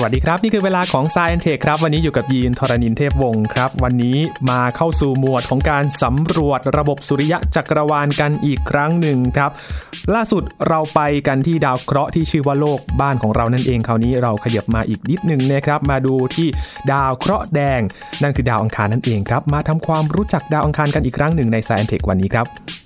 สวัสดีครับ นี่คือเวลาของ s ซ e n t e c h ครับ วันนี้อยู่กับยีนทรณินเทพวงศ์ครับ วันนี้มาเข้าสู่หมวดของการสำรวจระบบสุริยะจักรวาลกันอีกครั้งหนึ่งครับ ล่าสุดเราไปกันที่ดาวเคราะห์ที่ชื่อว่าโลกบ้านของเรานั่นเองคราวนี้เราขยับมาอีกนิดหนึ่งนะครับมาดูที่ดาวเคราะห์แดง นั่นคือดาวอังคารนั่นเองครับมาทำความรู้จักดาวอังคารกันอีกครั้งหนึ่งใน s ซ e n t e c h วันนี้ครับ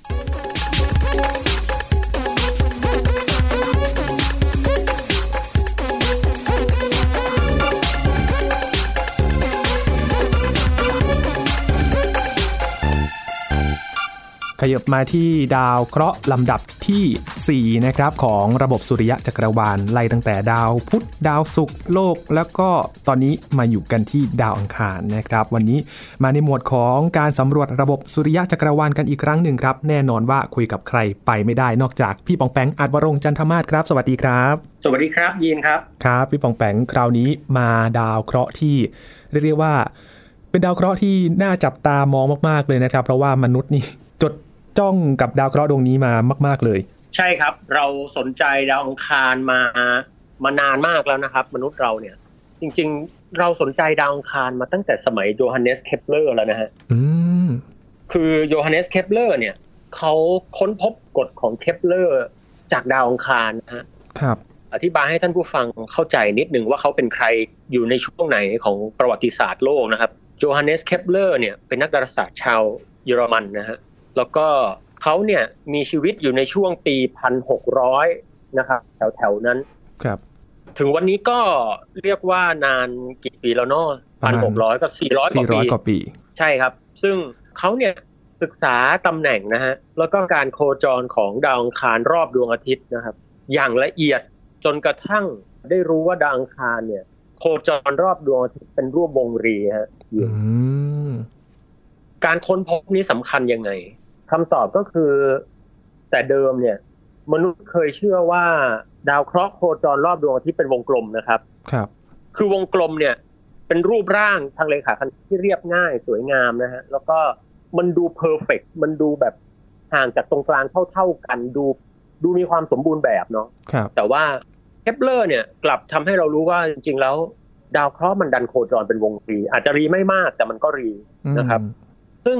ขยับมาที่ดาวเคราะห์ลำดับที่ 4 นะครับของระบบสุริยะจักรวาลไล่ตั้งแต่ดาวพุธดาวศุกร์โลก แล้วก็ตอนนี้มาอยู่กันที่ดาวอังคารนะครับ วันนี้มาในหมวดของการสำรวจระบบสุริยะจักรวาลกันอีกครั้งหนึ่งครับ แน่นอนว่าคุยกับใครไปไม่ได้นอกจากพี่ปองแปงอัดวรงจันทมาศครับ สวัสดีครับ สวัสดีครับยีนครับครับพี่ปองแปงคราวนี้มาดาวเคราะห์ที่เรียกว่าเป็นดาวเคราะห์ที่น่าจับตามองมาก ๆ เลยนะครับ เพราะว่ามนุษย์นี่ จดจ้องกับดาวเคราะห์ดวงนี้มามาก ๆเลย ใช่ครับ เราสนใจดาวอังคารมามานานมากแล้วนะครับ มนุษย์เราเนี่ย จริงๆเราสนใจดาวอังคารมาตั้งแต่สมัยโยฮันเนสเคปเลอร์แล้วนะฮะอืมคือโยฮันเนสเคปเลอร์เนี่ยเขาค้นพบกฎของเคปเลอร์จากดาวอังคารนะฮะครับ อธิบายให้ท่านผู้ฟังเข้าใจนิดหนึ่งว่าเขาเป็นใครอยู่ในช่วงไหนของประวัติศาสตร์โลกนะครับโจฮันเนสเคปเลอร์เนี่ยเป็นนักดาราศาสตร์ชาวเยอรมันนะฮะ แล้วก็เขาเนี่ยมีชีวิตอยู่ในช่วงปีพันหกร้อยนะครับแถวๆนั้นครับ ถึงวันนี้ก็เรียกว่านานกี่ปีแล้วเนาะประพันหกร้อยก็สี่ร้อยกว่าปี400กว่าปี ใช่ครับ ซึ่งเขาเนี่ยศึกษาตำแหน่งนะฮะแล้วก็การโคจรของดาวอังคารรอบดวงอาทิตย์นะครับ อย่างละเอียดจนกระทั่งได้รู้ว่าดาวอังคารเนี่ย โคจรรอบดวงอาทิตย์เป็นรูปวงรีฮะอืมการค้นพบนี้สำคัญยังไง คำตอบก็คือ แต่เดิมเนี่ย มนุษย์เคยเชื่อว่าดาวเคราะห์โคจรรอบดวงอาทิตย์เป็นวงกลมนะครับ ครับ คือวงกลมเนี่ย เป็นรูปร่างทางเรขาคณิตที่เรียบง่ายสวยงามนะฮะแล้วก็มันดู perfect มันดูแบบห่างจากตรงกลางเท่าๆกันดูดูมีความสมบูรณ์แบบเนาะครับแต่ว่าเคปเลอร์เนี่ยกลับทำให้เรารู้ว่าจริง ๆ แล้ว ดาวเคราะห์มันดันโคจรเป็นวงรี อาจจะรีไม่มากแต่มันก็รีนะครับ ซึ่ง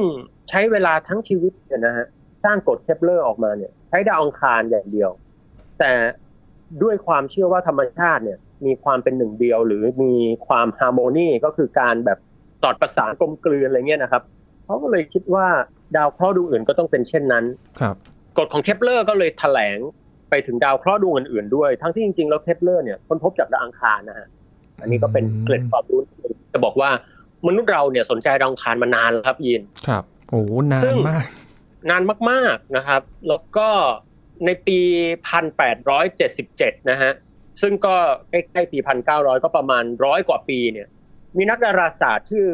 ใช้เวลาทั้งชีวิตเนี่ยนะฮะสร้างกฎเคปเลอร์ออกมาเนี่ยใช้ดาวอังคารอย่างเดียว แต่ด้วยความเชื่อว่าธรรมชาติเนี่ยมีความเป็นหนึ่งเดียว หรือมีความ harmony ก็คือการแบบสอดประสานกลมกลืนอะไรเงี้ยนะครับเขาก็เลยคิดว่าดาวเคราะห์ดวงอื่นก็ต้องเป็นเช่นนั้นครับกฎของเคปเลอร์ก็เลยแถลงไปถึงดาวเคราะห์ดวงอื่นๆด้วย ทั้งที่จริงๆแล้วเคปเลอร์เนี่ยค้นพบจากดาวอังคารนะฮะอันนี้ก็เป็นเกร็ดความรู้จะบอกว่า มนุษย์เราเนี่ยสนใจดาวอังคารมานานแล้วครับยินครับโอ้นาซึ่นงมาก นานมากๆนะครับ แล้วก็ในปี 1877 นะฮะซึ่งก็ใกล้ๆปี 1900 ก็ประมาณร้อยกว่าปีเนี่ย มีนักดาราศาสตร์ชื่อ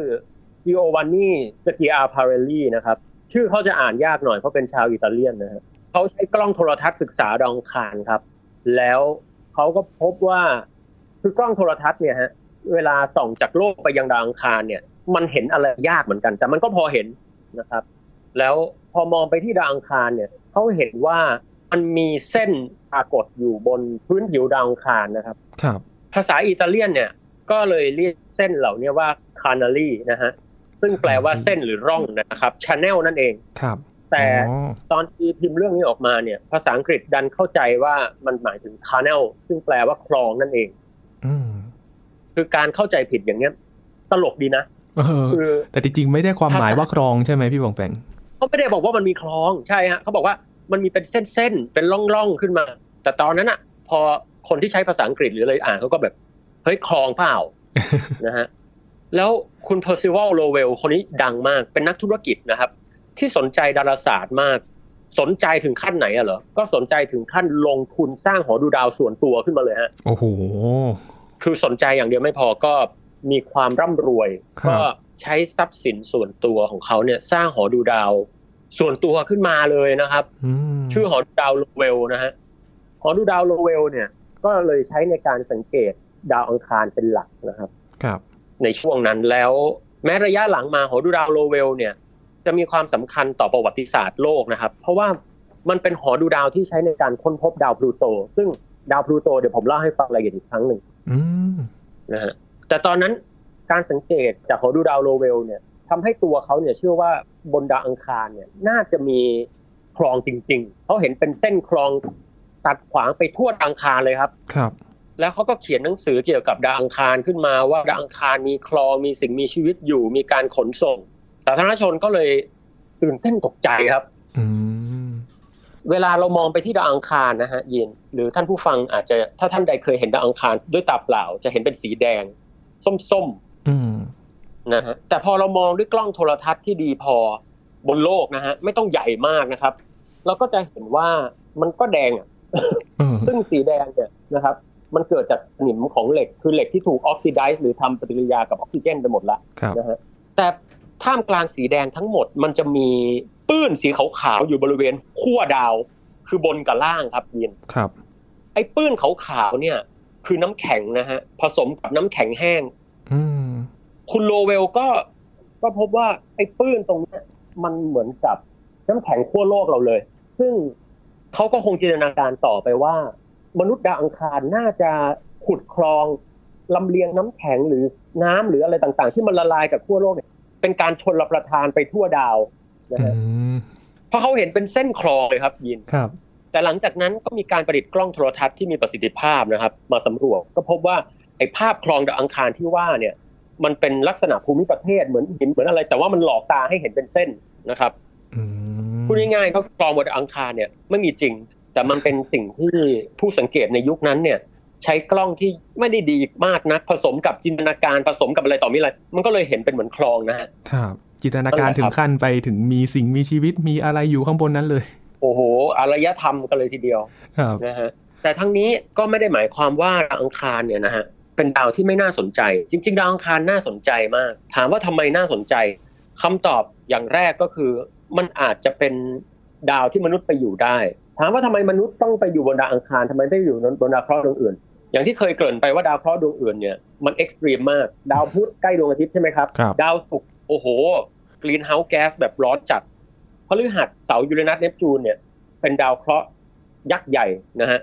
กิโอวานนีสกิอาพาเรลลี่นะครับ ชื่อเขาจะอ่านยากหน่อยเพราะเป็นชาวอิตาเลียนนะฮะเขาใช้กล้องโทรทัศน์ศึกษาดาวอังคารครับ แล้วเขาก็พบว่าคือกล้องโทรทัศน์เนี่ยฮะ เวลาส่องจากโลกไปยังดาวอังคารเนี่ย มันเห็นอะไรยากเหมือนกัน แต่มันก็พอเห็นนะครับ แล้วพอมองไปที่ดาวอังคารเนี่ยเขาเห็นว่ามันมีเส้นปรากฏอยู่บนพื้นผิวดาวอังคารนะครับ ครับ ภาษาอิตาเลียนเนี่ย ก็เลยเรียกเส้นเหล่านี้ว่าคานาลีนะฮะซึ่งแปลว่าเส้นหรือร่องนะครับช n แนลนั่นเองครับ แต่อ๋อตอนที่พิมพ์เรื่องนี้ออกมาเนี่ย ภาษาอังกฤษดันเข้าใจว่ามันหมายถึง canal ซึ่งแปลว่าคลองนั่นเองอืม คือการเข้าใจผิดอย่างเนี้ย ตลกดีนะเออคือแต่จริงๆไม่ได้ความหมายว่าครองใช่ไหมพี่บองแปงเขาไม่ได้บอกว่ามันมีคลองใช่ฮะเขาบอกว่ามันมีเป็นเส้นๆเป็นร่องๆขึ้นมา แต่ตอนนั้นอะพอคนที่ใช้ภาษาอังกฤษหรืออะไรอ่านเขาก็แบบเฮ้ยคลองเปล่านะฮะแล้วคุณเพอร์ซิวัลโลเวลคนนี้ดังมากเป็นนักธุรกิจนะครับ ที่สนใจดาราศาสตร์มาก สนใจถึงขั้นไหนอะเหรอ ก็สนใจถึงขั้นลงทุนสร้างหอดูดาวส่วนตัวขึ้นมาเลยฮะ โอ้โห คือสนใจอย่างเดียวไม่พอก็มีความร่ำรวยครับก็ใช้ทรัพย์สินส่วนตัวของเขาเนี่ยสร้างหอดูดาวส่วนตัวขึ้นมาเลยนะครับอืมชื่อหอดูดาวโลเวลนะฮะหอดูดาวโลเวลเนี่ย ก็เลยใช้ในการสังเกตดาวอังคารเป็นหลักนะครับ ครับ ในช่วงนั้นแล้วแม้ระยะหลังมาหอดูดาวโลเวลเนี่ย จะมีความสำคัญต่อประวัติศาสตร์โลกนะครับ เพราะว่ามันเป็นหอดูดาวที่ใช้ในการค้นพบดาวพลูโต ซึ่งดาวพลูโตเดี๋ยวผมเล่าให้ฟังรายละเอียดอีกครั้งหนึ่งอืม นะฮะแต่ตอนนั้นการสังเกตจากของดูดาวโลเวลเนี่ยทำให้ตัวเขาเนี่ยเชื่อว่าบนดาวอังคารเนี่ยน่าจะมีคลองจริง ๆ เขาเห็นเป็นเส้นคลองตัดขวางไปทั่วดาวอังคารเลยครับ ครับ แล้วเขาก็เขียนหนังสือเกี่ยวกับดาวอังคารขึ้นมาว่าดาวอังคารมีคลองมีสิ่งมีชีวิตอยู่มีการขนส่งสาธารณชนก็เลยตื่นเต้นตกใจครับ อืม เวลาเรามองไปที่ดาวอังคารนะฮะยินหรือท่านผู้ฟังอาจจะถ้าท่านใดเคยเห็นดาวอังคารด้วยตาเปล่า จะเห็นเป็นสีแดง ส้มอืมๆนะฮะแต่พอเรามองด้วยกล้องโทรทัศน์ที่ดีพอบนโลกนะฮะไม่ต้องใหญ่มากนะครับ เราก็จะเห็นว่ามันก็แดงอะเออซึ่งสีแดงเนี่ยนะครับ มันเกิดจากสนิมของเหล็กคือเหล็กที่ถูกออกซิไดซ์หรือทำปฏิกิริยากับออกซิเจนไปหมดละครับนะฮะแต่ท่ามกลางสีแดงทั้งหมดมันจะมี ปื้นสีขาวๆอยู่บริเวณขั้วดาว คือบนกับล่างครับยินครับ ไอ้ปื้นขาวๆเนี่ย คือน้ำแข็งนะฮะผสมกับน้ำแข็งแห้ง อืมคุณโลเวลก็ก็พบว่าไอ้ปื้นตรงเนี้ยมันเหมือนกับน้ำแข็งขั้วโลกเราเลย ซึ่งเขาก็คงจินตนาการต่อไปว่า มนุษย์ดาวอังคารน่าจะขุดคลองลำเลียงน้ำแข็งหรือน้ำหรืออะไรต่างๆ ที่มันละลายกับขั้วโลกเนี่ยเป็นการชนรับประทานไปทั่วดาว นะอืฮะมเพราะเขาเห็นเป็นเส้นคลองเลยครับยินครับ แต่หลังจากนั้นก็มีการประดิษฐ์กล้องโทรทัศน์ที่มีประสิทธิภาพนะครับ มาสำรวจก็พบว่าไอ้ภาพคลองดาวอังคารที่ว่าเนี่ย มันเป็นลักษณะภูมิประเทศเหมือนหินเหมือนอะไร แต่ว่ามันหลอกตาให้เห็นเป็นเส้นนะครับอืมพูดง่ายๆก็คลองบนดาวอังคารเนี่ยไม่มีจริง แต่มันเป็นสิ่งที่ผู้สังเกตในยุคนั้นเนี่ย ใช้กล้องที่ไม่ได้ดีมากนัก ผสมกับจินตนาการผสมกับอะไรต่อมีอะไร มันก็เลยเห็นเป็นเหมือนคลองนะฮะครับ จินตนาการถึงขั้นไปถึงมีสิ่งมีชีวิตมีอะไรอยู่ข้างบนนั้นเลย โอ้โหอารยธรรมกันเลยทีเดียวครับนะฮะแต่ทั้งนี้ก็ไม่ได้หมายความว่าดาวอังคารเนี่ยนะฮะเป็นดาวที่ไม่น่าสนใจ จริง ๆ ดาวอังคารน่าสนใจมาก ถามว่าทำไมน่าสนใจคำตอบอย่างแรกก็คือมันอาจจะเป็นดาวที่มนุษย์ไปอยู่ได้ ถามว่าทำไมมนุษย์ต้องไปอยู่บนดาวอังคารทำไมไม่อยู่บนดาวเคราะห์ดวงอื่น อย่างที่เคยเกริ่นไปว่าดาวเคราะห์ดวงอื่นเนี่ยมัน extreme มาก ดาวพุธใกล้ดวงอาทิตย์ใช่ไหมครับครับดาวศุกร์ โอ้โห greenhouse gas แบบร้อนจัดพฤหัสเสาร์ยูเรนัสเนปจูนเนี่ย เป็นดาวเคราะห์ยักษ์ใหญ่นะฮะ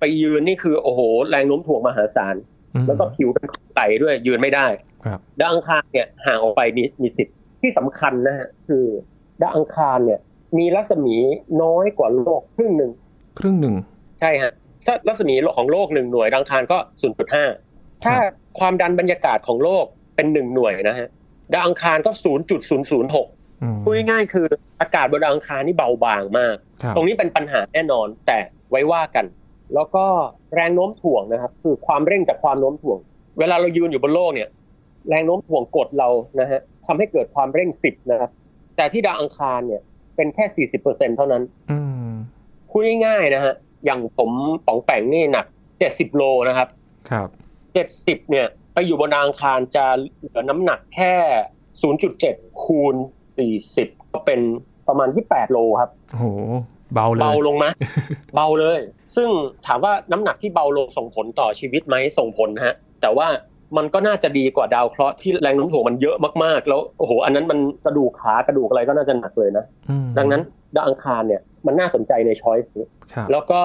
ไปยืนนี่คือโอ้โห แรงโน้มถ่วงมหาศาลอืมแล้วก็ผิวเป็นแก๊สด้วยยืนไม่ได้ครับดาวอังคารเนี่ยห่างออกไปมีมีสิทธิ์ที่สำคัญนะฮะคือดาวอังคารเนี่ย มีรัศมีน้อยกว่าโลกครึ่งหนึ่งครึ่งหนึ่งใช่ฮะถ้ารัศมีของโลกหนึ่งหน่วยดาวอังคารก็0.5ถ้าความดันบรรยากาศของโลกเป็นหนึ่งหน่วยนะฮะ ดาวอังคารก็ 0.006อืมพูดง่ายๆคืออากาศบนดาวอังคารนี่เบาบางมากครับตรงนี้เป็นปัญหาแน่นอนแต่ไว้ว่ากัน แล้วก็แรงโน้มถ่วงนะครับ คือความเร่งจากความโน้มถ่วง เวลาเรายืนอยู่บนโลกเนี่ย แรงโน้มถ่วงกดเรานะฮะทำให้เกิดความเร่งสิบนะครับ แต่ที่ดาวอังคารเนี่ยเป็นแค่สี่สิบเปอร์เซ็นเท่านั้นอืมพูดง่ายๆนะฮะอย่างผมป๋องแปงนี่หนักเจ็ดสิบโลนะครับ ครับเจ็ดสิบเนี่ย ไปอยู่บนดาวอังคารจะเหลือน้ำหนักแค่ศูนย์จุดเจ็ดคูณสี่สิบก็เป็นประมาณยี่แปดโลครับ โอ้โห เบาเลย เบาลงไหมเบาเลย ซึ่งถามว่าน้ำหนักที่เบาลงส่งผลต่อชีวิตไหมส่งผลฮะ แต่ว่ามันก็น่าจะดีกว่าดาวเคราะห์ที่แรงโน้มถ่วงมันเยอะมากๆ แล้วโอ้โห อันนั้นมันกระดูกขากระดูกอะไรก็น่าจะหนักเลยนะอืมดังนั้นดาวอังคารเนี่ยมันน่าสนใจในช้อยส์นี้ครับแล้วก็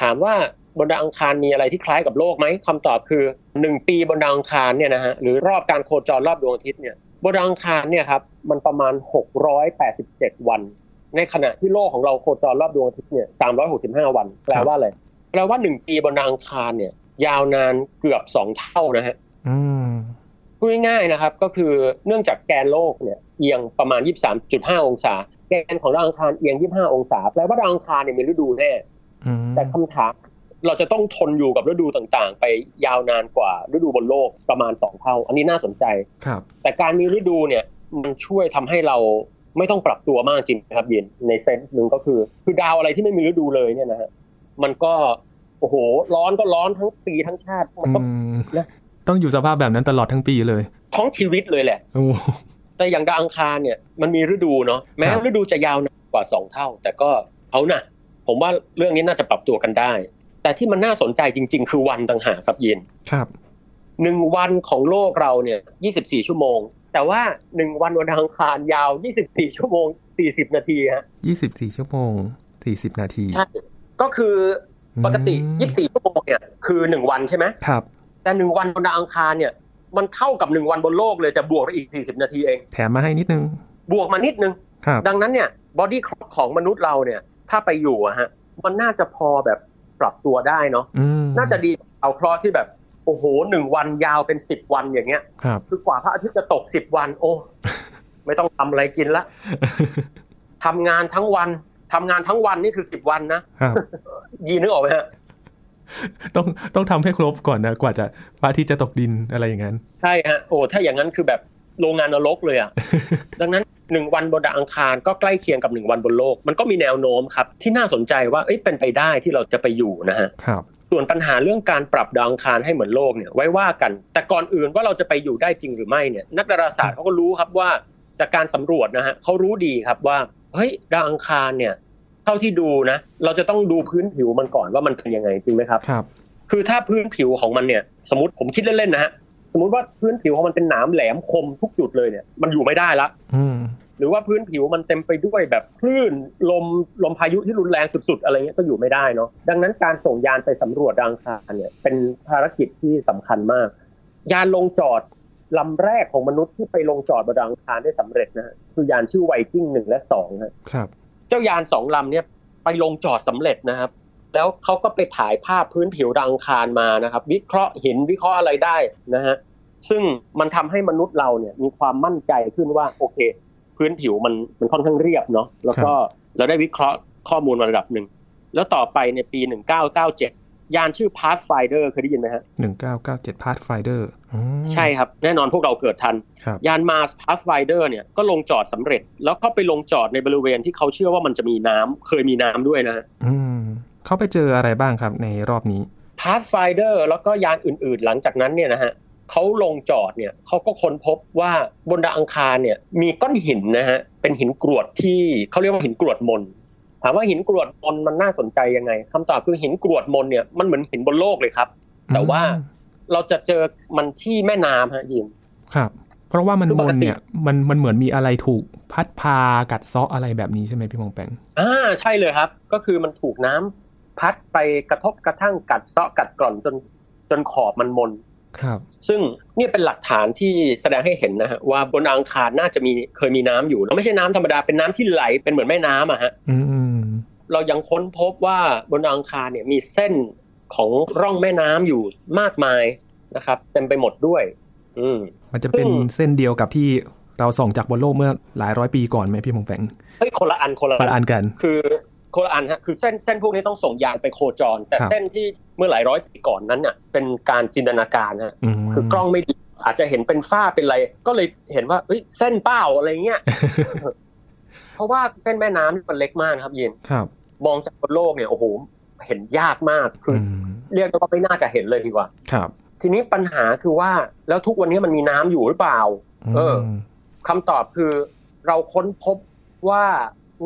ถามว่า บนดาวอังคารมีอะไรที่คล้ายกับโลกไหมคำตอบคือหนึ่งปีบนดาวอังคารเนี่ยนะฮะหรือรอบการโคจรรอบดวงอาทิตย์เนี่ยบนดาวอังคารเนี่ยครับมันประมาณ 687 วัน ในขณะที่โลกของเราโคจรรอบดวงอาทิตย์เนี่ย365 วันแปลว่าอะไรแปลว่าหนึ่งปีบนดาวอังคารเนี่ยยาวนานเกือบสองเท่านะฮะอืมพูดง่ายๆนะครับก็คือเนื่องจากแกนโลกเนี่ยเอียงประมาณ 23.5 องศา แกนของดาวอังคารเอียง 25 องศาแปลว่าดาวอังคารเนี่ยมีฤดูแน่อืมแต่คำถาม เราจะต้องทนอยู่กับฤดูต่างๆ ไปยาวนานกว่าฤดูบนโลกประมาณสองเท่า อันนี้น่าสนใจครับ แต่การมีฤดูเนี่ยมันช่วยทำให้เราไม่ต้องปรับตัวมากจริงนะครับยินในเซนส์หนึ่งก็คือ คือดาวอะไรที่ไม่มีฤดูเลยเนี่ยนะฮะมันก็โอ้โหร้อนก็ร้อนทั้งปีทั้งชาติมันอืก็มนะต้องอยู่สภาพแบบนั้นตลอดทั้งปีเลย ท้องชีวิตเลยแหละโอ้แต่อย่างดาวอังคารเนี่ยมันมีฤดูเนาะแม้ครับฤดูจะยาวนานกว่าสองเท่า แต่ก็เอานะผมว่าเรื่องนี้น่าจะปรับตัวกันได้ แต่ที่มันน่าสนใจจริง ๆ คือวันต่างหากครับยินครับหนึ่งวันของโลกเราเนี่ย 24 ชั่วโมง แต่ว่าหนึ่งวันวันอังคารยาว 24 ชั่วโมง 40 นาทีฮะยี่สิบสี่ชั่วโมงสี่สิบนาทีใช่ก็คือปกติอืม24 ชั่วโมงเนี่ยคือหนึ่งวันใช่ไหมครับ แต่หนึ่งวันบนดาวอังคารเนี่ย มันเท่ากับหนึ่งวันบนโลกเลยแต่บวกไปอีก 40 นาทีเอง แถมมาให้นิดนึง บวกมานิดนึงครับดังนั้นเนี่ยบอดี้คล็อกของมนุษย์เราเนี่ย ถ้าไปอยู่อะฮะ มันน่าจะพอแบบ ปรับตัวได้เนาะอืมน่าจะดีกว่าเอาเคราะห์ที่แบบโอ้โหหนึ่งวันยาวเป็นสิบวันอย่างเงี้ยครับคือกว่าพระอาทิตย์จะตกสิบวัน โอ้ ไม่ต้องทำอะไรกินละทำงานทั้งวันทำงานทั้งวันนี่คือสิบวันนะครับยีนึกออกไหมฮะต้องต้องทำให้ครบก่อนนะกว่าจะพระอาทิตย์จะตกดินอะไรอย่างนั้น ใช่ฮะโอ้ถ้าอย่างนั้นคือแบบโรงงานนรกเลยอะดังนั้น หนึ่งวันบนดาวอังคารก็ใกล้เคียงกับหนึ่งวันบนโลก มันก็มีแนวโน้มครับ ที่น่าสนใจว่าเอ้ยเป็นไปได้ที่เราจะไปอยู่นะฮะครับส่วนปัญหาเรื่องการปรับดาวอังคารให้เหมือนโลกเนี่ยไว้ว่ากัน แต่ก่อนอื่นว่าเราจะไปอยู่ได้จริงหรือไม่เนี่ยนักดาราศาสตร์เขาก็รู้ครับว่าจากการสำรวจนะฮะเขารู้ดีครับว่าเฮ้ยดาวอังคารเนี่ยเท่าที่ดูนะเราจะต้องดูพื้นผิวมันก่อนว่ามันเป็นยังไงจริงไหมครับครับ คือถ้าพื้นผิวของมันเนี่ย สมมติผมคิดเล่นๆนะฮะ สมมติว่าพื้นผิวของมันเป็นหนามแหลมคมทุกจุดเลยเนี่ย มันอยู่ไม่ได้ละอืมหรือว่าพื้นผิวมันเต็มไปด้วยแบบคลื่นลมลมพายุที่รุนแรงสุดๆ อะไรเงี้ยก็อยู่ไม่ได้เนาะดังนั้นการส่งยานไปสำรวจดาวอังคารเนี่ย เป็นภารกิจที่สำคัญมาก ยานลงจอดลำแรกของมนุษย์ที่ไปลงจอดบนดาวอังคารได้สำเร็จนะฮะคือยานชื่อไวกิ้งหนึ่งและสองฮะครับ เจ้ายานสองลำเนี่ยไปลงจอดสำเร็จนะครับ แล้วเขาก็ไปถ่ายภาพพื้นผิวดาวอังคารมานะครับ วิเคราะห์หินวิเคราะห์อะไรได้นะฮะซึ่งมันทำให้มนุษย์เราเนี่ยมีความมั่นใจขึ้นว่าโอเค พื้นผิวมันมันค่อนข้างเรียบเนาะแล้วก็เราได้วิเคราะห์ข้อมูลมาระดับหนึ่ง แล้วต่อไปในปี 1997 ยานชื่อ Pathfinder เคยได้ยินไหมฮะหนึ่งเก้าเก้าเจ็ด Pathfinder ใช่ครับ แน่นอนพวกเราเกิดทันครับยาน Mars Pathfinder เนี่ยก็ลงจอดสำเร็จ แล้วก็ไปลงจอดในบริเวณที่เขาเชื่อว่ามันจะมีน้ำเคยมีน้ำด้วยนะฮะอืม เขาไปเจออะไรบ้างครับในรอบนี้ Pathfinder แล้วก็ยานอื่นๆ หลังจากนั้นเนี่ยนะฮะเขาลงจอดเนี่ยเขาก็ค้นพบว่าบนดาวอังคารเนี่ยมีก้อนหินนะฮะเป็นหินกรวดที่เขาเรียกว่าหินกรวดมนถามว่าหินกรวดมนมันน่าสนใจยังไงคำตอบคือหินกรวดมนเนี่ยมันเหมือนหินบนโลกเลยครับ แต่ว่าอืมเราจะเจอมันที่แม่น้ำฮะยินครับ เพราะว่ามันคือมปกนติเนี่ยมันมันเหมือนมีอะไรถูกพัดพากัดเซาะอะไรแบบนี้ใช่ไหมพี่มองแปงอ่าใช่เลยครับ ก็คือมันถูกน้ำ พัดไปกระทบกระทั่งกัดเซาะกัดกร่อนจนจนขอบมันมนครับ ซึ่งนี่เป็นหลักฐานที่แสดงให้เห็นนะฮะว่าบนดาวอังคารน่าจะมีเคยมีน้ำอยู่แล้วไม่ใช่น้ำธรรมดาเป็นน้ำที่ไหลเป็นเหมือนแม่น้ำอะฮะอืมเรายังค้นพบว่าบนดาวอังคารเนี่ยมีเส้นของร่องแม่น้ำอยู่มากมายนะครับเต็มไปหมดด้วย อืมมันจะเป็นซึ่งเส้นเดียวกับที่เราส่องจากบนโลกเมื่อหลายร้อยปีก่อนไหมพี่มองแปงเฮ้ยคนละอันคนละคนละอัอันนกัน คือ คนละอันฮะคือเส้นเส้นพวกนี้ต้องส่งยานไปโคจร แต่ครับเส้นที่เมื่อหลายร้อยปีก่อนนั้นน่ะเป็นการจินตนาการฮะมคือกล้องไม่ดีอาจจะเห็นเป็นฝ้าเป็นอะไร ก็เลยเห็นว่าเอ้ยเส้นเป้าอะไรเงี้ยเพราะว่าเส้นแม่น้ำมันเล็กมากนะครับยินครับ มองจากบนโลกเนี่ยโอ้โหเห็นยากมากคืออมเรียกได้ว่าไม่น่าจะเห็นเลยดีกว่า ครับ ทีนี้ปัญหาคือว่าแล้วทุกวันนี้มันมีน้ำอยู่หรือเปล่า เออมคำตอบคือเราค้นพบว่า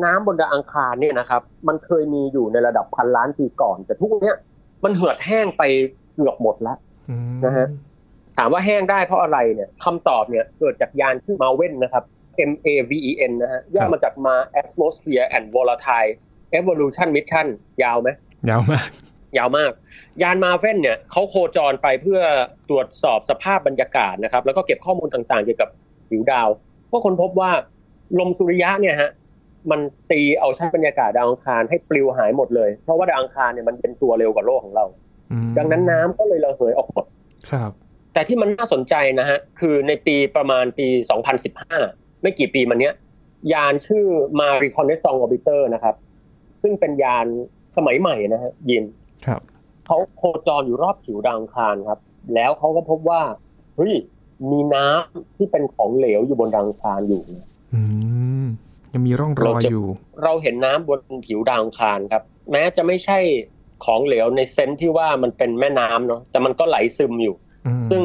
น้ำบนดาวอังคารเนี่ยนะครับ มันเคยมีอยู่ในระดับพันล้านปีก่อน แต่ทุกวันเนี้ยมันเหือดแห้งไปเกือบหมดแล้วอืมนะฮะถามว่าแห้งได้เพราะอะไรเนี่ยคำตอบเนี่ยเกิดจากยานชื่อมาเว่นนะครับ M A V E N นะฮะย่อมาจากมา Atmosphere and Volatile Evolution Mission ยาวไหมยาวมาก ยาวมาก ยานมาเว่นเนี่ยเขาโคจรไปเพื่อตรวจสอบสภาพบรรยากาศนะครับ แล้วก็เก็บข้อมูลต่างๆ เกี่ยวกับผิวดาวก็ค้นพบว่าลมสุริยะเนี่ยฮะ มันตีเอาชั้นบรรยากาศดาวอังคารให้ปลิวหายหมดเลย เพราะว่าดาวอังคารเนี่ยมันเย็นตัวเร็วกว่าโลกของเราอืมดังนั้นน้ำก็เลยระเหยออกหมดครับ แต่ที่มันน่าสนใจนะฮะ คือในปีประมาณปี 2015 ไม่กี่ปีมาเนี้ย ยานชื่อ Mars Reconnaissance Orbiter นะครับ ซึ่งเป็นยานสมัยใหม่นะฮะยินครับเขาโคจรอยู่รอบผิวดาวอังคารครับ แล้วเขาก็พบว่าเฮ้ยมีน้ำที่เป็นของเหลวอยู่บนดาวอังคารอยู่นะอืม ยังมีร่องรอยเราจะอยู่ เราเห็นน้ำบนผิวดาวอังคารครับ แม้จะไม่ใช่ของเหลวในเซนส์ที่ว่ามันเป็นแม่น้ำเนาะแต่มันก็ไหลซึมอยู่อืมซึ่ง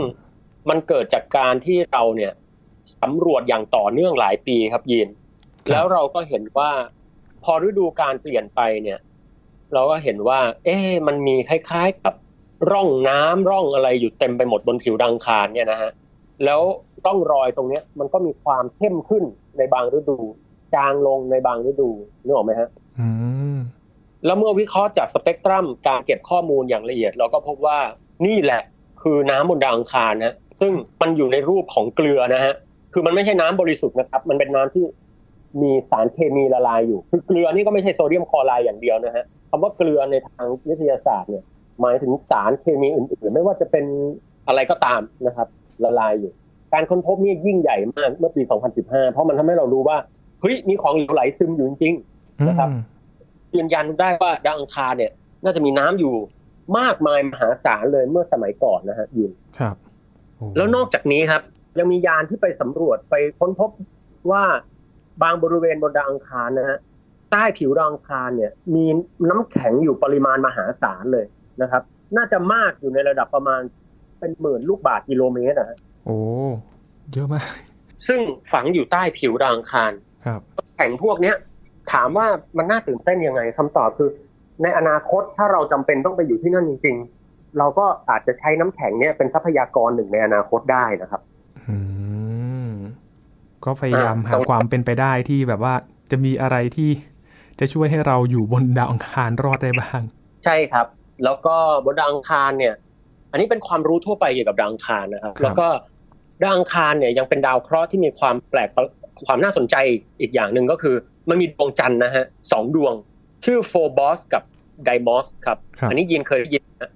มันเกิดจากการที่เราเนี่ยสำรวจอย่างต่อเนื่องหลายปีครับยีน แล้วเราก็เห็นว่า พอฤดูการเปลี่ยนไปเนี่ย เราก็เห็นว่า เอ๊ะมันมีคล้าย ๆ กับร่องน้ำร่องอะไรอยู่เต็มไปหมดบนผิวดังคารเนี่ยนะฮะแล้วร่องรอยตรงเนี้ยมันก็มีความเข้มขึ้นในบางฤดู จางลงในบางฤดูนึกออกไหมฮะอืมแล้วเมื่อวิเคราะห์จากสเปกตรัมการเก็บข้อมูลอย่างละเอียด เราก็พบว่านี่แหละคือน้ำบนดาวอังคารนะซึ่งมันอยู่ในรูปของเกลือนะฮะคือมันไม่ใช่น้ำบริสุทธิ์นะครับ มันเป็นน้ำที่มีสารเคมีละลายอยู่ คือเกลือนี่ก็ไม่ใช่โซเดียมคลอไรด์อย่างเดียวนะฮะคำว่าเกลือในทางวิทยาศาสตร์เนี่ยหมายถึงสารเคมีอื่นๆ ไม่ว่าจะเป็นอะไรก็ตามนะครับ ละลายอยู่ การค้นพบนี่ยิ่งใหญ่มากเมื่อปี 2015 เพราะมันทำให้เรารู้ว่า เฮ้ยมีของเหลวไหลซึมอยู่จริงๆนะครับยืนยันได้ว่าดาวอังคารเนี่ย น่าจะมีน้ำอยู่มากมายมหาศาลเลยเมื่อสมัยก่อนนะฮะยินครับโอ้แล้วนอกจากนี้ครับ ยังมียานที่ไปสำรวจไปค้นพบว่าบางบริเวณบนดาวอังคารนะฮะใต้ผิวดาวอังคารเนี่ย มีน้ำแข็งอยู่ปริมาณมหาศาลเลยนะครับ น่าจะมากอยู่ในระดับประมาณเป็นหมื่นลูกบาศก์กิโลเมตรนะฮะโอ้เยอะมาก ซึ่งฝังอยู่ใต้ผิวดาวอังคาร ครับแข็งพวกเนี้ยถามว่ามันน่าตื่นเต้นยังไงคำตอบคือ ในอนาคตถ้าเราจำเป็นต้องไปอยู่ที่นั่นจริง ๆ เราก็อาจจะใช้น้ำแข็งเนี่ยเป็นทรัพยากรหนึ่งในอนาคตได้นะครับอืมก็พยายามอ่าหาความเป็นไปได้ที่แบบว่าจะมีอะไรที่จะช่วยให้เราอยู่บนดาวอังคารรอดได้บ้าง ใช่ครับ แล้วก็บนดาวอังคารเนี่ย อันนี้เป็นความรู้ทั่วไปเกี่ยวกับดาวอังคารนะครับครับแล้วก็ดาวอังคารเนี่ยยังเป็นดาวเคราะห์ที่มีความแปลกประ ความน่าสนใจอีกอย่างหนึ่งก็คือ มันมีดวงจันทร์นะฮะสองดวง ชื่อโฟบอสกับไดมอสครับครับอันนี้ยินเคยได้ยินนะ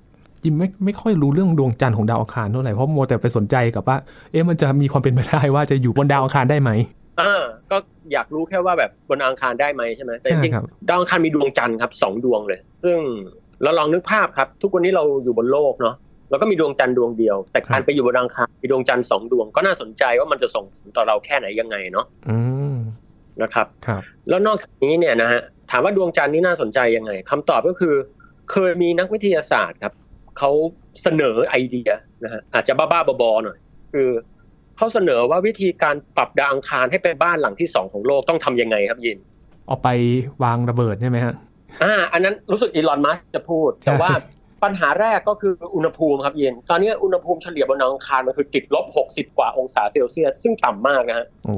ยินไม่ไม่ค่อยรู้เรื่องดวงจันทร์ของดาวอังคารเท่าไหร่เพราะมัวแต่ไปสนใจกับว่า เอ๊ะมันจะมีความเป็นไปได้ว่าจะอยู่บนดาวอังคารได้ไหมอ่าก็อยากรู้แค่ว่าแบบบนดาวอังคารได้ไหมใช่ไหมแต่จใช่ริงครับๆดาวอังคารมีดวงจันทร์ครับสองดวงเลย ซึ่งเราลองนึกภาพครับ ทุกวันนี้เราอยู่บนโลกเนาะ แล้วก็มีดวงจันทร์ดวงเดียว แต่การไปอยู่บนดาวอังคารมีดวงจันทร์สองดวงก็น่าสนใจว่ามันจะส่งผลต่อเราแค่ไหนยังไงเนาะอืมนะครับครับ แล้วนอกจากนี้เนี่ยนะฮะถามว่าดวงจันทร์นี่น่าสนใจยังไงคำตอบก็คือ เคยมีนักวิทยาศาสตร์ครับเขาเสนอไอเดียนะฮะอาจจะบ้าๆบอๆหน่อยคือเขาเสนอว่าวิธีการปรับดาวอังคารให้เป็นบ้านหลังที่สองของโลกต้องทำยังไงครับยินเอาไปวางระเบิดใช่ไหมฮะอ่าอันนั้นรู้สึกอีลอนมัสจะพูด แต่ว่า ปัญหาแรกก็คืออุณหภูมิครับเย็น ตอนนี้อุณหภูมิเฉลี่ยบนดาวอังคารมันคือติดลบ 60 กว่าองศาเซลเซียส ซึ่งต่ำมากนะฮะโอ้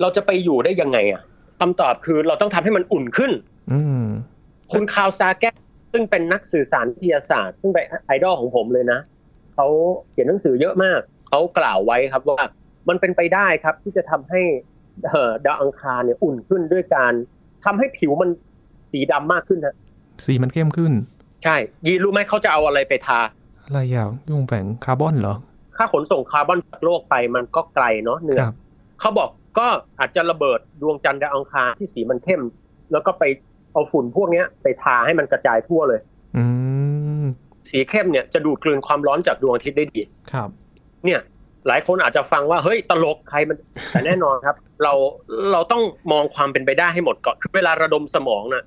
เราจะไปอยู่ได้ยังไงอะคำตอบคือเราต้องทำให้มันอุ่นขึ้น อืมคุณคาวซาแกสซึ่งเป็นนักสื่อสารวิทยาศาสตร์ ซึ่งเป็นไอดอลของผมเลยนะเขาเขียนหนังสือเยอะมากเขากล่าวไว้ครับว่ามันเป็นไปได้ครับ ที่จะทำให้เอ่อดาวอังคารเนี่ยอุ่นขึ้นด้วยการทำให้ผิวมันสีดำมากขึ้นนะสีมันเข้มขึ้น ใช่ยีรู้ไหมเขาจะเอาอะไรไปทา อะไรอย่างยุ่งแฝงคาร์บอนเหรอ ค่าขนส่งคาร์บอนจากโลกไปมันก็ไกลเนาะเหนื่อคยรับเขาบอกก็อาจจะระเบิดดวงจันทร์ดาวอังคารที่สีมันเข้ม แล้วก็ไปเอาฝุ่นพวกเนี้ย ไปทาให้มันกระจายทั่วเลย อืมสีเข้มเนี่ยจะดูดกลืนความร้อนจากดวงอาทิตย์ได้ดี ครับ เนี่ย หลายคนอาจจะฟังว่าเฮ้ยตลกใครมันแต่แน่นอนครับ เราเราต้องมองความเป็นไปได้ให้หมดก่อนคือเวลาระดมสมองน่ะ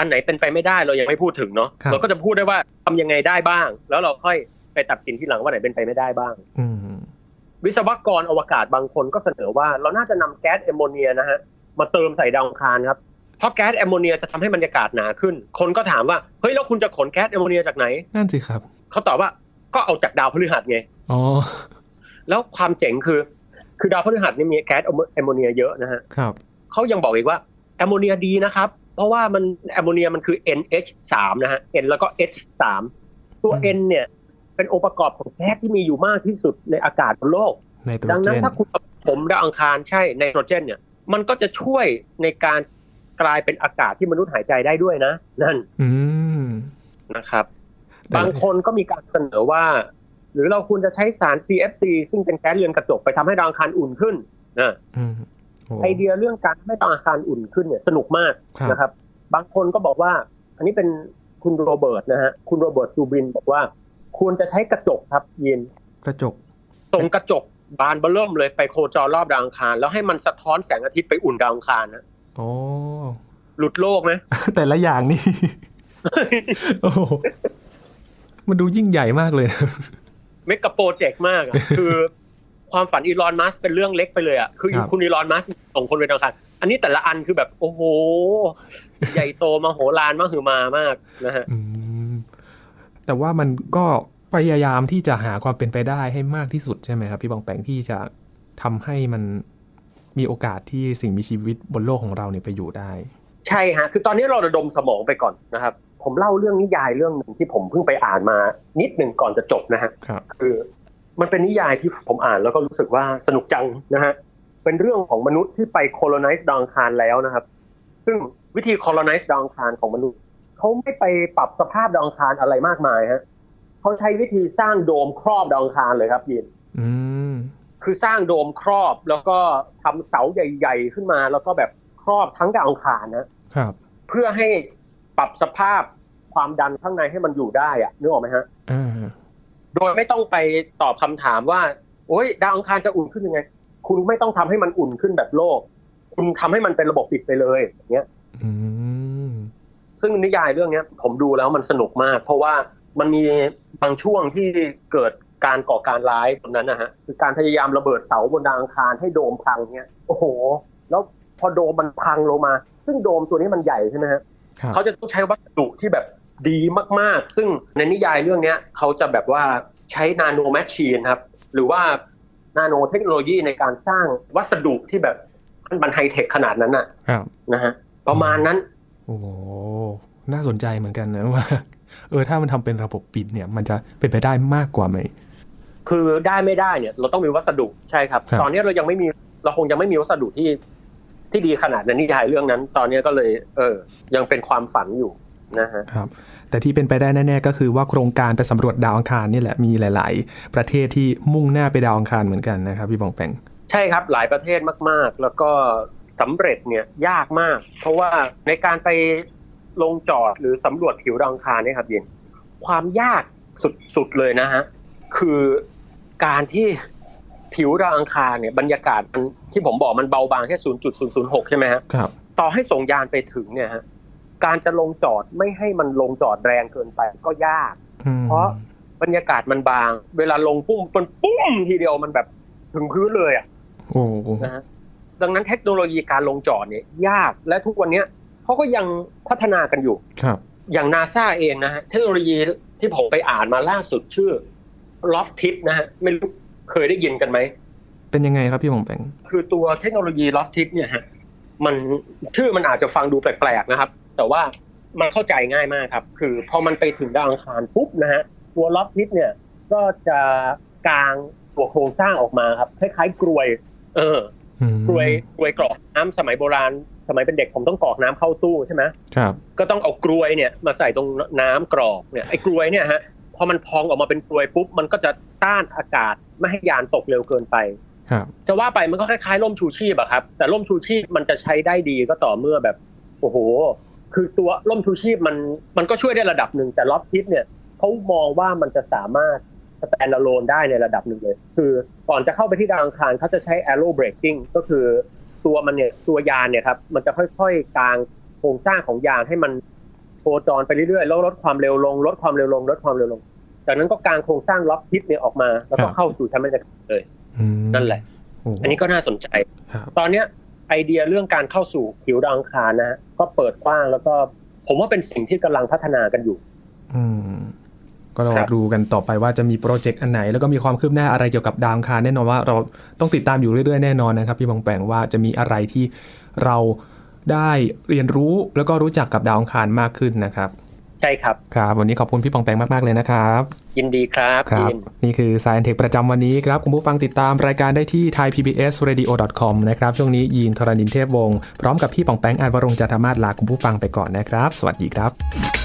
อันไหนเป็นไปไม่ได้เรายังไม่พูดถึงเนาะครับเราก็จะพูดได้ว่าทำยังไงได้บ้าง แล้วเราค่อยไปตัดสินที่หลังว่าไหนเป็นไปไม่ได้บ้างอืมวิศวกรอวกาศบางคนก็เสนอว่า เราน่าจะนำแก๊สแอมโมเนียนะฮะมาเติมใส่ดาวอังคารครับเพราะแก๊สแอมโมเนียจะทำให้บรรยากาศหนาขึ้น คนก็ถามว่าเฮ้ยแล้วคุณจะขนแก๊สแอมโมเนียจากไหนนั่นสิครับเขาตอบว่าก็เอาจากดาวพฤหัสไงอ๋อแล้วความเจ๋งคือ คือดาวพฤหัสนี่มีแก๊สแอมโมเนียเยอะนะฮะครับเขายังบอกอีกว่าแอมโมเนียดีนะครับ เพราะว่ามันแอมโมเนียมันคือ NH3 นะฮะ N แล้วก็ H3 ตัวอืม N เนี่ย เป็นองค์ประกอบของแก๊สที่มีอยู่มากที่สุดในอากาศบนโลกในโตรดังเจนั้นนถ้าคุณเอาผมดาวอังคารใช่ไนโตรเจน เนี่ย มันก็จะช่วยในการกลายเป็นอากาศที่มนุษย์หายใจได้ด้วยนะ นั่นอืมนะครับแต่บางคนก็มีการเสนอว่า หรือเราควรจะใช้สาร CFC ซึ่งเป็นแก๊สเรือนกระจกไปทำให้ดาวอังคารอุ่นขึ้นนะอืมโอ้ ไอเดียเรื่องการให้ดาวอังคารอุ่นขึ้นเนี่ยสนุกมากครับนะครับ บางคนก็บอกว่า อันนี้เป็นคุณโรเบิร์ตนะฮะคุณโรเบิร์ตซูบรินบอกว่าควรจะใช้กระจกครับยินกระจกส่งกระจกบานเบอเริ่มเลยไปโคจรรอบดาวอังคาร แล้วให้มันสะท้อนแสงอาทิตย์ไปอุ่นดาวอังคารนะโอ้หลุดโลกไหมแต่ละอย่างนี่โอ้โหมันดูยิ่งใหญ่มากเลยนะเมกะโปรเจกต์มากอะคือ ความฝันอีลอนมัสเป็นเรื่องเล็กไปเลยอะคือครับคุณอีลอนมัสส่งคนไปดาวอังคารอันนี้แต่ละอันคือแบบโอ้โห ใหญ่โตมโหฬารมหึมามากนะฮะอืมแต่ว่ามันก็พยายามที่จะหาความเป็นไปได้ให้มากที่สุดใช่ไหมครับ พี่บองแปงที่จะทำให้มันมีโอกาสที่สิ่งมีชีวิตบนโลกของเราเนี่ยไปอยู่ได้ ใช่ฮะ คือตอนนี้เราระดมสมองไปก่อนนะครับ ผมเล่าเรื่องนิยายเรื่องหนึ่งที่ผมเพิ่งไปอ่านมานิดหนึ่งก่อนจะจบนะฮะครับคือ มันเป็นนิยายที่ผมอ่านแล้วก็รู้สึกว่าสนุกจังนะฮะเป็นเรื่องของมนุษย์ที่ไป colonize ดาวอังคารแล้วนะครับ ซึ่งวิธี colonize ดาวอังคารของมนุษย์เขาไม่ไปปรับสภาพดาวอังคารอะไรมากมายฮะเขาใช้วิธีสร้างโดมครอบดาวอังคารเลยครับยินอืมคือสร้างโดมครอบแล้วก็ทำเสาใหญ่ ๆ ขึ้นมา แล้วก็แบบครอบทั้งดาวอังคารนะครับ เพื่อให้ปรับสภาพความดันข้างในให้มันอยู่ได้อะนึกออกไหมฮะอ่า โดยไม่ต้องไปตอบคำถามว่าโอ้ยดาวอังคารจะอุ่นขึ้นยังไง คุณไม่ต้องทำให้มันอุ่นขึ้นแบบโลก คุณทำให้มันเป็นระบบปิดไปเลยอย่างเงี้ยอืมซึ่งนิยายเรื่องเนี้ย ผมดูแล้วมันสนุกมาก เพราะว่ามันมีบางช่วงที่เกิดการก่อการร้ายตรงนั้นนะฮะคือการพยายามระเบิดเสาบนดาวอังคารให้โดมพังเนี้ยโอ้โห แล้วพอโดมมันพังลงมา ซึ่งโดมตัวนี้มันใหญ่ใช่ไหมฮะครับเขาจะต้องใช้วัสดุที่แบบ ดีมากๆ ซึ่งในนิยายเรื่องเนี้ยเขาจะแบบว่าใช้ nanomachine ครับ หรือว่านาโนเทคโนโลยีในการสร้างวัสดุที่แบบมันไฮเทคขนาดนั้นน่ะครับนะฮะประมาณนั้น โอ้โหน่าสนใจเหมือนกันนะว่า เออถ้ามันทำเป็นระบบปิดเนี่ย มันจะเป็นไปได้มากกว่าไหมคือได้ไม่ได้เนี่ย เราต้องมีวัสดุใช่ครับครับตอนนี้เรายังไม่มีเราคงยังไม่มีวัสดุที่ที่ดีขนาดในนิยายเรื่องนั้น ตอนนี้ก็เลย เออ ยังเป็นความฝันอยู่ นะฮะครับแต่ที่เป็นไปได้แน่ๆก็คือว่าโครงการไปสำรวจดาวอังคารนี่แหละมีหลาย ๆ ประเทศที่มุ่งหน้าไปดาวอังคารเหมือนกันนะครับพี่บองแปงใช่ครับหลายประเทศมากๆ แล้วก็สำเร็จเนี่ยยากมาก เพราะว่าในการไปลงจอดหรือสำรวจผิวดาวอังคารเนี่ยครับเย็นความยากสุดๆเลยนะฮะคือการที่ผิวดาวอังคารเนี่ยบรรยากาศมันที่ผมบอกมันเบาบางแค่ 0.006 ใช่ไหมฮะครับต่อให้ส่งยานไปถึงเนี่ยฮะ การจะลงจอดไม่ให้มันลงจอดแรงเกินไปก็ยากอืมเพราะบรรยากาศมันบาง เวลาลงปุ้มมันปุ้มทีเดียวมันแบบถึงพื้นเลยอะโอ้โหนะฮะดังนั้นเทคโนโลยีการลงจอดเนี่ยยากและทุกวันเนี้ยเขาก็ยังพัฒนากันอยู่ครับ อย่างนาซาเองนะฮะเทคโนโลยีที่ผมไปอ่านมาล่าสุดชื่อลอฟทิ t นะฮะไม่รู้เคยได้ยินกันไหม เป็นยังไงครับพี่บองแปงคือตัวเทคโนโลยีลอฟทิ t เนี่ยฮะมันชื่อมันอาจจะฟังดูแปลกๆนะครับ แต่ว่ามันเข้าใจง่ายมากครับ คือพอมันไปถึงดาวอังคารปุ๊บนะฮะตัวลอฟทิ t เนี่ยก็จะกางตัวโครงสร้างออกมาครับคล้ายๆกรวย เอออืมกรวยกรวยกรอกน้ำสมัยโบราณ สมัยเป็นเด็กผมต้องกรอกน้ำเข้าตู้ใช่ไหมครับ ก็ต้องเอากรวยเนี่ยมาใส่ตรงน้ำกรอกเนี่ยไอ้กรวยเนี่ยฮะพอมันพองออกมาเป็นกรวยปุ๊บมันก็จะต้านอากาศไม่ให้ยานตกเร็วเกินไปครับจะว่าไปมันก็คล้ายๆร่มชูชีพอะครับ แต่ร่มชูชีพมันจะใช้ได้ดีก็ต่อเมื่อแบบโอ้โห คือตัวร่มชูชีพมันมันก็ช่วยได้ระดับหนึ่งแต่ LOFTID เนี่ยเขามองว่ามันจะสามารถสแตนด์ a โลนได้ในระดับหนึ่งเลย คือก่อนจะเข้าไปที่ดาวอังคารเขาจะใช้ aero braking ก็คือตัวมันเนี่ยตัวยานเนี่ยครับมันจะค่อยๆกางโครงสร้างของยานให้มันโคจรไปเรื่อยๆแล้วลดความเร็วลงลดความเร็วลงลดความเร็วลง จากนั้นก็กางโครงสร้าง LOFTID เนี่ยออกมา แล้วก็เข้าสู่ชั้นบรรยากาศเลยอืมนั่นแหละโอ้โหอันนี้ก็น่าสนใจครับตอนเนี้ย ไอเดียเรื่องการเข้าสู่ผิวดาวอังคารนะฮะก็เปิดกว้างแล้วก็ผมว่าเป็นสิ่งที่กำลังพัฒนากันอยู่ อืม ก็รอครับดูกันต่อไปว่าจะมีโปรเจกต์อันไหน แล้วก็มีความคืบหน้าอะไรเกี่ยวกับดาวอังคารแน่นอนว่าเราต้องติดตามอยู่เรื่อยๆแน่นอนนะครับ พี่บองแปงว่าจะมีอะไรที่เราได้เรียนรู้แล้วก็รู้จักกับดาวอังคารมากขึ้นนะครับ ใช่ครับ ครับ วันนี้ขอบคุณพี่ปองแปงมาก ๆ เลยนะครับ ยินดีครับครับยินนี่คือ Science Tech ประจำวันนี้ครับ คุณผู้ฟังติดตามรายการได้ที่ thaipbsradio.com นะครับ ช่วงนี้ยีนทรณินเทพวงศ์พร้อมกับพี่ปองแปงอาจวรงค์จันทมาศลาคุณผู้ฟังไปก่อนนะครับ สวัสดีครับ